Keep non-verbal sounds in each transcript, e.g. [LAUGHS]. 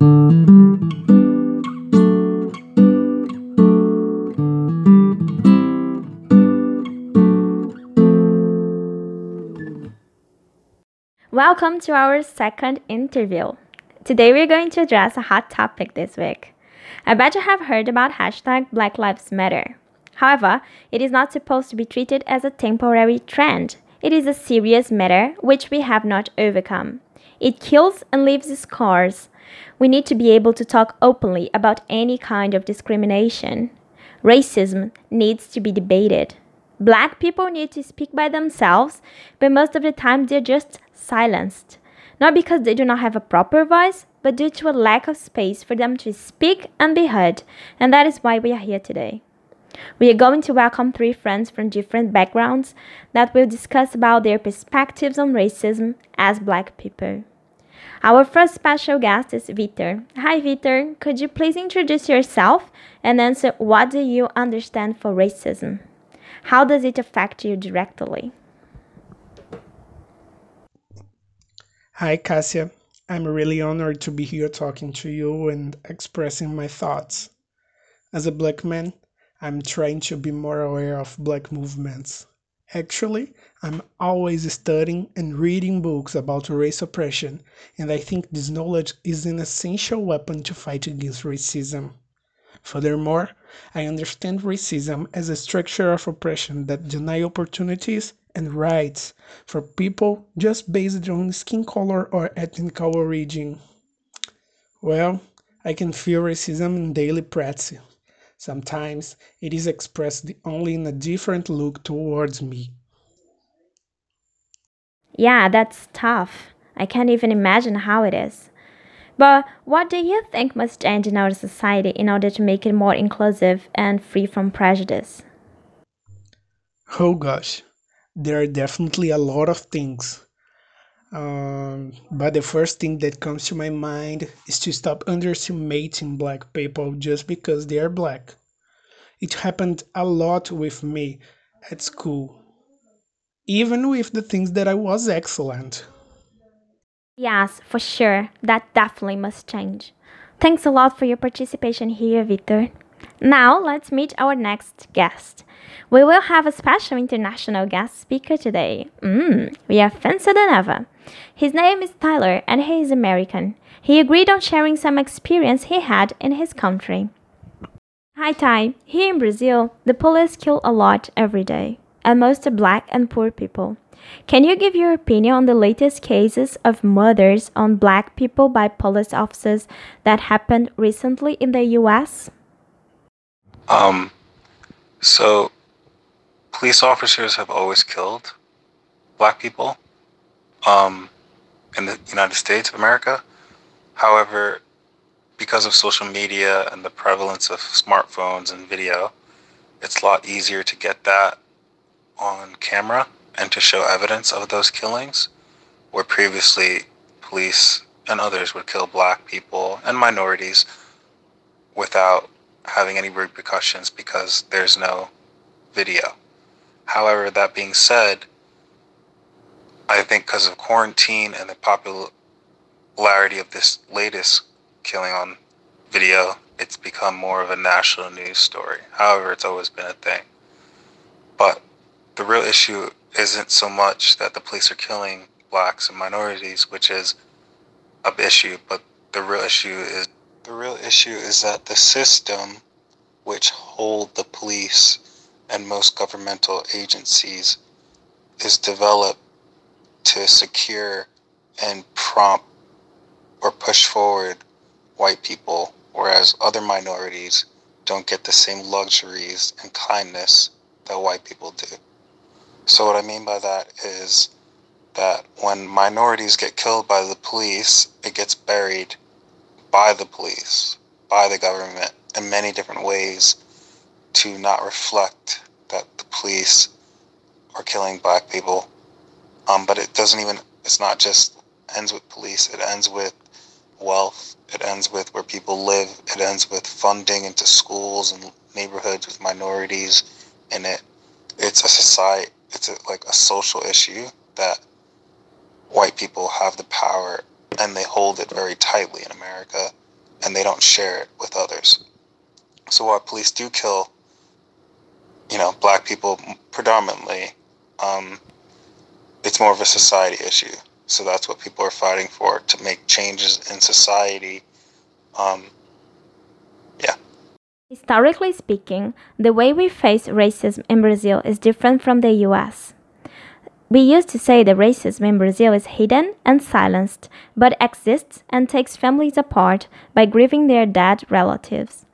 Welcome to our second interview. Today we're going to address a hot topic this week. I bet you have heard about hashtag Black Lives Matter. However, it is not supposed to be treated as a temporary trend. It is a serious matter which we have not overcome. It kills and leaves scars. We need to be able to talk openly about any kind of discrimination. Racism needs to be debated. Black people need to speak by themselves, but most of the time they're just silenced. Not because they do not have a proper voice, but due to a lack of space for them to speak and be heard, and that is why we are here today. We are going to welcome three friends from different backgrounds that will discuss about their perspectives on racism as black people. Our first special guest is Vitor. Hi Vitor, could you please introduce yourself and answer what do you understand for racism? How does it affect you directly? Hi Cassia, I'm really honored to be here talking to you and expressing my thoughts. As a black man, I'm trying to be more aware of black movements. Actually, I'm always studying and reading books about race oppression, and I think this knowledge is an essential weapon to fight against racism. Furthermore, I understand racism as a structure of oppression that deny opportunities and rights for people just based on skin color or ethnic origin. Well, I can feel racism in daily practice Sometimes it is expressed only in a different look towards me. Yeah, that's tough. I can't even imagine how it is. But what do you think must change in our society in order to make it more inclusive and free from prejudice? Oh gosh, there are definitely a lot of things. Um, but the first thing that comes to my mind is to stop underestimating black people just because they are black. It happened a lot with me at school, even with the things that I was excellent. Yes, for sure. That definitely must change. Thanks a lot for your participation here, Victor. Now, let's meet our next guest. We will have a special international guest speaker today. Mm, we are fancier than ever. His name is Tyler and he is American. He agreed on sharing some experience he had in his country. Hi Ty, here in Brazil, the police kill a lot every day, and most are black and poor people. Can you give your opinion on the latest cases of murders on black people by police officers that happened recently in the US? Um, so police officers have always killed black people um, in the United States of America. However, because of social media and the prevalence of smartphones and video, it's a lot easier to get that on camera and to show evidence of those killings, where previously police and others would kill black people and minorities without having any repercussions because there's no video. However, that being said, I think because of quarantine and the popularity of this latest killing on video, it's become more of a national news story. However, it's always been a thing. But the real issue isn't so much that the police are killing blacks and minorities, which is a issue, but the real issue is the real issue is that the system which hold the police and most governmental agencies is developed to secure and prompt or push forward white people, whereas other minorities don't get the same luxuries and kindness that white people do. So, what I mean by that is that when minorities get killed by the police, it gets buried by the police, by the government, in many different ways to not reflect that the police are killing black people. Um, but it doesn't even, it's not just ends with police, it ends with wealth. It ends with where people live. It ends with funding into schools and neighborhoods with minorities in it. It's a society. It's a, like a social issue that white people have the power and they hold it very tightly in America. and they don't share it with others. So while police do kill, you know, black people predominantly, um, it's more of a society issue. So that's what people are fighting for to make changes in society. Um, yeah. Historically speaking, the way we face racism in Brazil is different from the US. We used to say that racism in Brazil is hidden and silenced, but exists and takes families apart by grieving their dead relatives.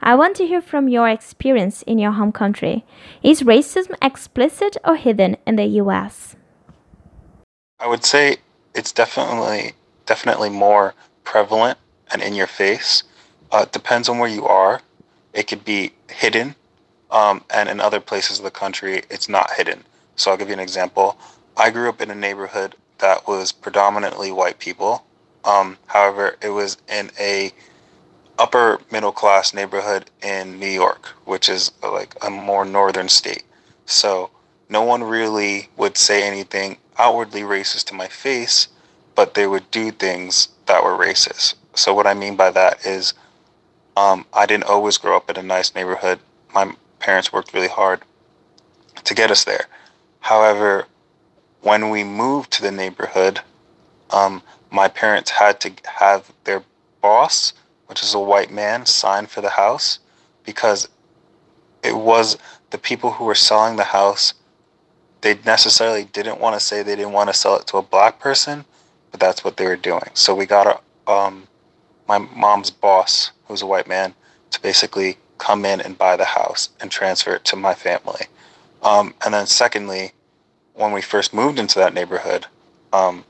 I want to hear from your experience in your home country. Is racism explicit or hidden in the US? I would say it's definitely definitely more prevalent and in your face. Uh, it depends on where you are. It could be hidden, um, and in other places of the country, it's not hidden. So I'll give you an example. I grew up in a neighborhood that was predominantly white people. Um, however, it was in a upper middle class neighborhood in New York, which is uh, like a more northern state. So no one really would say anything outwardly racist to my face, but they would do things that were racist. So what I mean by that is, um, I didn't always grow up in a nice neighborhood. My parents worked really hard to get us there. However, when we moved to the neighborhood, um, my parents had to have their boss, which is a white man, sign for the house because it was the people who were selling the house. They necessarily didn't want to say they didn't want to sell it to a black person, but that's what they were doing. So we got a, um, my mom's boss, who's a white man, to basically come in and buy the house and transfer it to my family. Um, and then secondly, when we first moved into that neighborhood, um,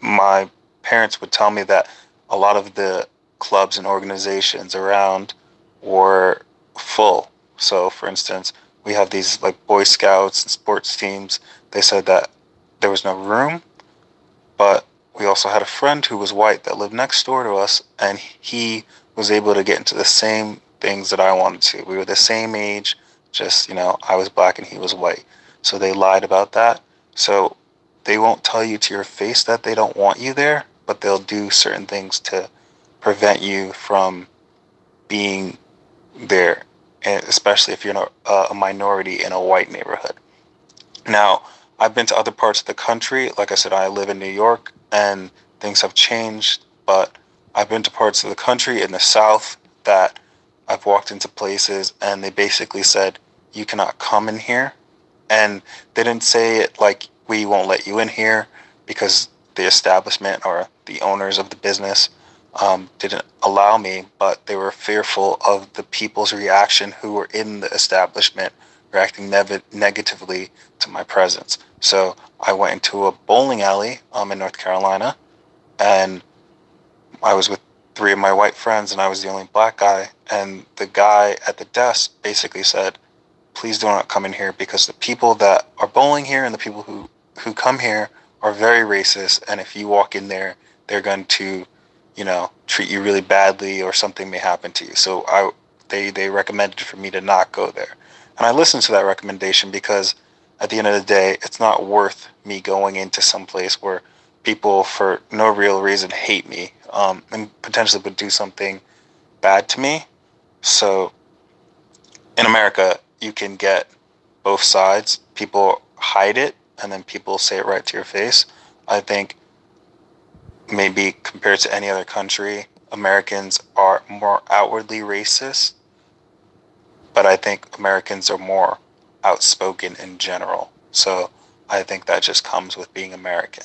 my parents would tell me that a lot of the clubs and organizations around were full. So, for instance, we have these like Boy Scouts and sports teams. They said that there was no room, but we also had a friend who was white that lived next door to us, and he was able to get into the same things that I wanted to. We were the same age, just, you know, I was black and he was white. So they lied about that. So they won't tell you to your face that they don't want you there, but they'll do certain things to prevent you from being there, and especially if you're a, a minority in a white neighborhood. Now, I've been to other parts of the country. Like I said, I live in New York and things have changed, but I've been to parts of the country in the South that I've walked into places and they basically said, you cannot come in here. And they didn't say it like, we won't let you in here because the establishment or the owners of the business um, didn't allow me, but they were fearful of the people's reaction who were in the establishment reacting nev- negatively to my presence. So I went into a bowling alley um, in North Carolina, and I was with three of my white friends, and I was the only black guy. And the guy at the desk basically said, please do not come in here because the people that are bowling here and the people who, who come here are very racist. And if you walk in there, they're going to, you know, treat you really badly or something may happen to you. So I, they, they recommended for me to not go there. And I listened to that recommendation because at the end of the day, it's not worth me going into some place where people, for no real reason, hate me um, and potentially would do something bad to me. So in America, you can get both sides. People hide it and then people say it right to your face. I think maybe compared to any other country, Americans are more outwardly racist, but I think Americans are more outspoken in general. So I think that just comes with being American.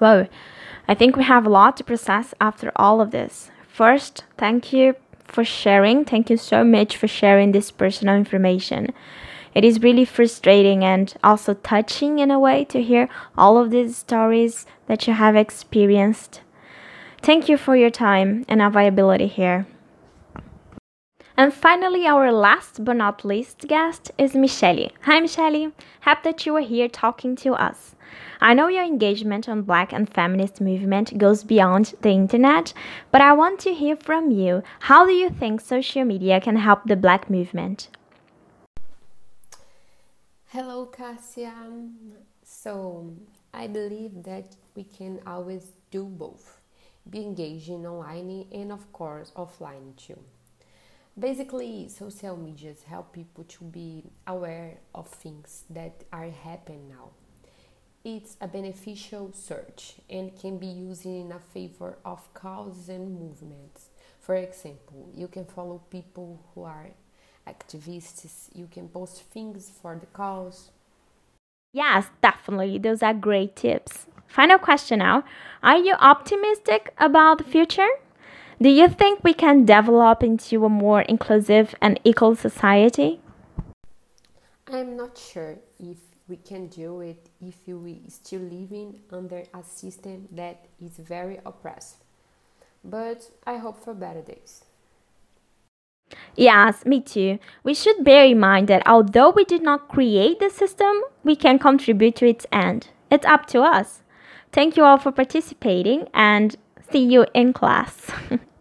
Well, I think we have a lot to process after all of this. First, thank you for sharing. Thank you so much for sharing this personal information. It is really frustrating and also touching in a way to hear all of these stories that you have experienced. Thank you for your time and availability here. And finally, our last but not least guest is Michelle. Hi, Michelle. Happy that you are here talking to us. I know your engagement on Black and feminist movement goes beyond the internet, but I want to hear from you. How do you think social media can help the Black movement? Hello, Cassia. So, I believe that we can always do both. be engaging online and, of course, offline too. Basically, social medias help people to be aware of things that are happening now. It's a beneficial search and can be used in favor of causes and movements. For example, you can follow people who are activists, you can post things for the cause. Yes, definitely. Those are great tips. Final question now. Are you optimistic about the future? Do you think we can develop into a more inclusive and equal society? I'm not sure if we can do it if we still living under a system that is very oppressive. But I hope for better days. Yes, me too. We should bear in mind that although we did not create the system, we can contribute to its end. It's up to us. Thank you all for participating and see you in class. [LAUGHS]